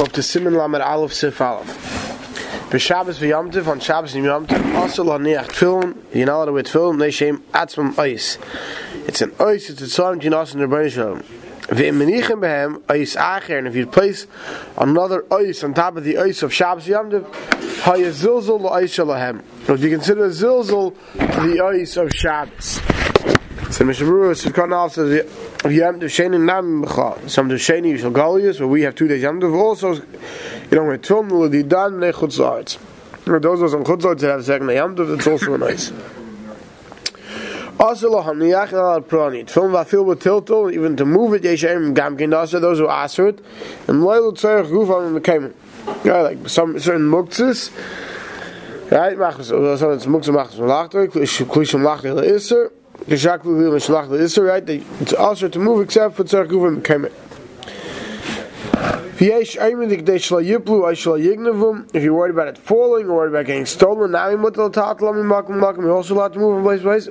up to Siman Lamed Aleph Sif Aleph. For Shabbos for Yom Tov, on Shabbos and Yom Tov, also laniach tefillin, you're not allowed to wear tefillin, they shame atzmam ice. It's an ice, it's a between us and the Rebbeinu Shalom. Ve'im menichem behem, ice acher, and if you place another ice on top of the ice of Shabbos Yom Tov, haya zilzul la'is shalahem. If you consider zilzul the ice of Shabbos. So Mishnah Berurah Katan Aleph says, Yom Sheni Nam B'cha. Some Sheni Yishal Galius, where we have two days Yom Tov. Also, you know, when Tum L'didan La'aretz. Those some Chutz La'aretz that have second Yom Tov, it's also nice. Also, lo hamniyach al prani. Film va fil with tiltal, even to move it, yeshem gam kindasa, those who for it. And in the kaimen. Yeah, like some certain muktzis. Right, machas, so it's muktzis klishim lachter iser. Kishak l'vil mishlach l'isser, right? It's also to move except for tzarech gufan kaimen. If you're worried about it falling or worried about getting stolen, now you also allowed to move from place to place.